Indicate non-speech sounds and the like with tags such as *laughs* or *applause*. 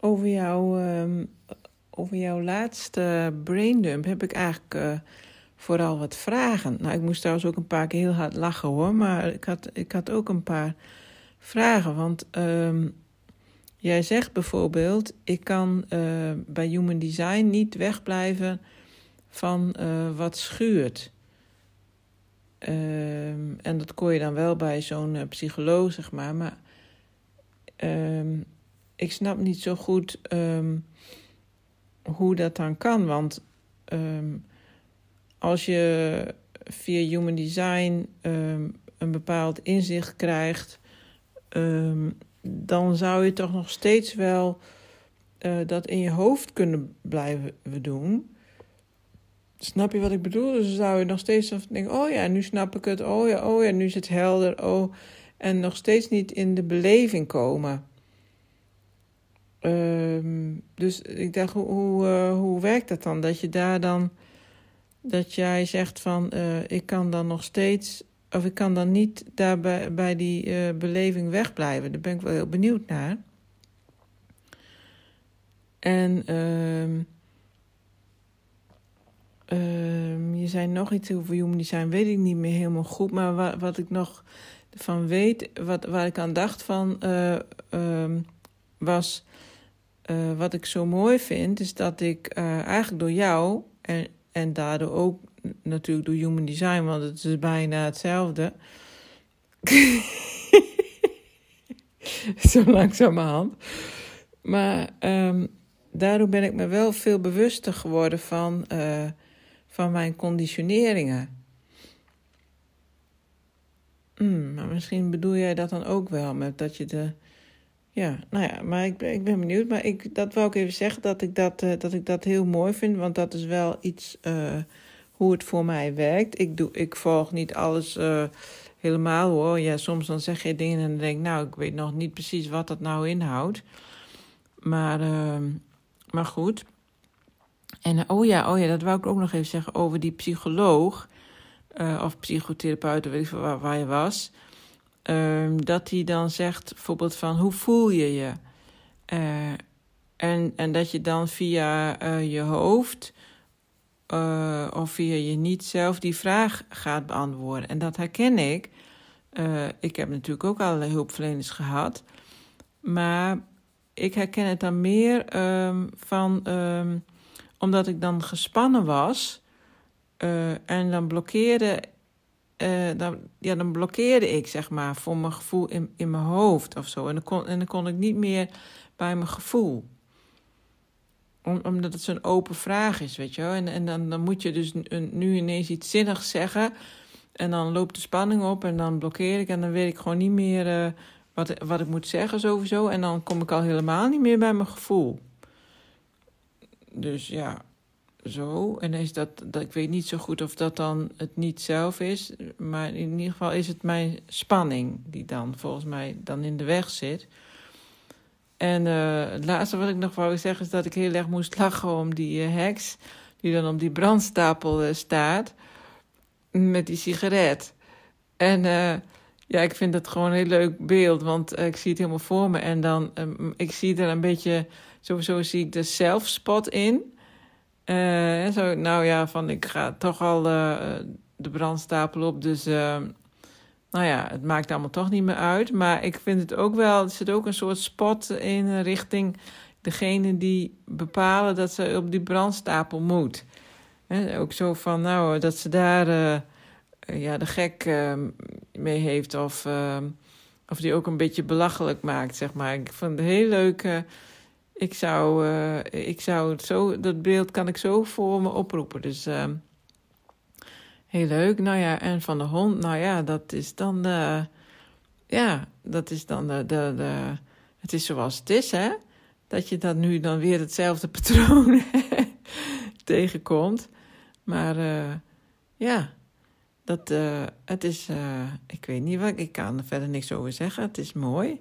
over, jouw, ehm, over jouw laatste braindump heb ik eigenlijk uh, vooral wat vragen. Nou, ik moest trouwens ook een paar keer heel hard lachen hoor, maar ik had, ik had ook een paar vragen. Want um, jij zegt bijvoorbeeld: ik kan uh, bij Human Design niet wegblijven van uh, wat schuurt. Um, en dat kon je dan wel bij zo'n psycholoog, zeg maar. Maar um, ik snap niet zo goed um, hoe dat dan kan. Want als je via Human Design een bepaald inzicht krijgt, dan zou je toch nog steeds wel uh, dat in je hoofd kunnen blijven doen. Snap je wat ik bedoel? Dus zou je nog steeds denken: oh ja, nu snap ik het. Oh ja, oh ja, nu is het helder. Oh, en nog steeds niet in de beleving komen. Um, dus ik dacht, hoe, hoe, uh, hoe werkt dat dan? Dat je daar dan, dat jij zegt van, uh, ik kan dan nog steeds, of ik kan dan niet daar bij, die uh, beleving wegblijven. Daar ben ik wel heel benieuwd naar. En um, um, je zei nog iets over human design, weet ik niet meer helemaal goed. Maar wat, wat ik nog van weet, wat, waar ik aan dacht van, was uh, wat ik zo mooi vind, is dat ik uh, eigenlijk door jou en, en daardoor ook natuurlijk door human design, want het is bijna hetzelfde. *laughs* zo langzamerhand. Maar um, daardoor ben ik me wel veel bewuster geworden van, uh, van mijn conditioneringen. Mm, maar misschien bedoel jij dat dan ook wel, met dat je de ja, nou ja, maar ik, ik ben benieuwd. Maar ik, dat wou ik even zeggen, dat ik dat, uh, dat ik dat heel mooi vind. Want dat is wel iets uh, hoe het voor mij werkt. Ik, doe, ik volg niet alles uh, helemaal hoor. Ja, soms dan zeg je dingen en dan denk ik... nou, ik weet nog niet precies wat dat nou inhoudt. Maar, ehm, maar goed. En oh ja, oh ja, dat wou ik ook nog even zeggen over die psycholoog... of psychotherapeut, weet ik veel waar, waar je was... Um, dat hij dan zegt bijvoorbeeld van hoe voel je je? Uh, en, en dat je dan via uh, je hoofd uh, of via je niet zelf die vraag gaat beantwoorden. En dat herken ik. ik heb natuurlijk ook allerlei hulpverleners gehad. Maar ik herken het dan meer um, van um, omdat ik dan gespannen was. en dan blokkeerde uh, dan, ja, dan blokkeerde ik, zeg maar, voor mijn gevoel in, in mijn hoofd of zo. En dan, kon, en dan kon ik niet meer bij mijn gevoel. Om, omdat het zo'n open vraag is, weet je wel. En, en dan, dan moet je dus nu ineens iets zinnigs zeggen. En dan loopt de spanning op en dan blokkeer ik. En dan weet ik gewoon niet meer uh, wat, wat ik moet zeggen sowieso. En dan kom ik al helemaal niet meer bij mijn gevoel. Dus ja, zo. En is dat, dat, ik weet niet zo goed of dat dan het niet zelf is. Maar in ieder geval is het mijn spanning die dan volgens mij dan in de weg zit. En uh, het laatste wat ik nog wou zeggen is dat ik heel erg moest lachen om die uh, heks. Die dan op die brandstapel uh, staat. Met die sigaret. En ja, ik vind dat gewoon een heel leuk beeld. Want ik zie het helemaal voor me. En dan, ik zie er een beetje, sowieso zie ik de zelfspot in. Uh, zo, nou ja, van ik ga toch al uh, de brandstapel op. Dus uh, nou ja, het maakt allemaal toch niet meer uit. Maar ik vind het ook wel, er zit ook een soort spot in richting degene die bepalen dat ze op die brandstapel moet. Ook zo van, nou, dat ze daar ja, de gek mee heeft. Of, of die ook een beetje belachelijk maakt, zeg maar. Ik vond het heel leuk ik zou, uh, ik zou het zo, dat beeld kan ik zo voor me oproepen. Dus uh, heel leuk. Nou ja, en van de hond, nou ja, dat is dan, uh, ja, dat is dan de, de, de, het is zoals het is, hè. Dat je dat nu dan weer hetzelfde *laughs* patroon tegenkomt. Maar ja, dat, het is, ik weet niet wat, ik kan er verder niks over zeggen. Het is mooi.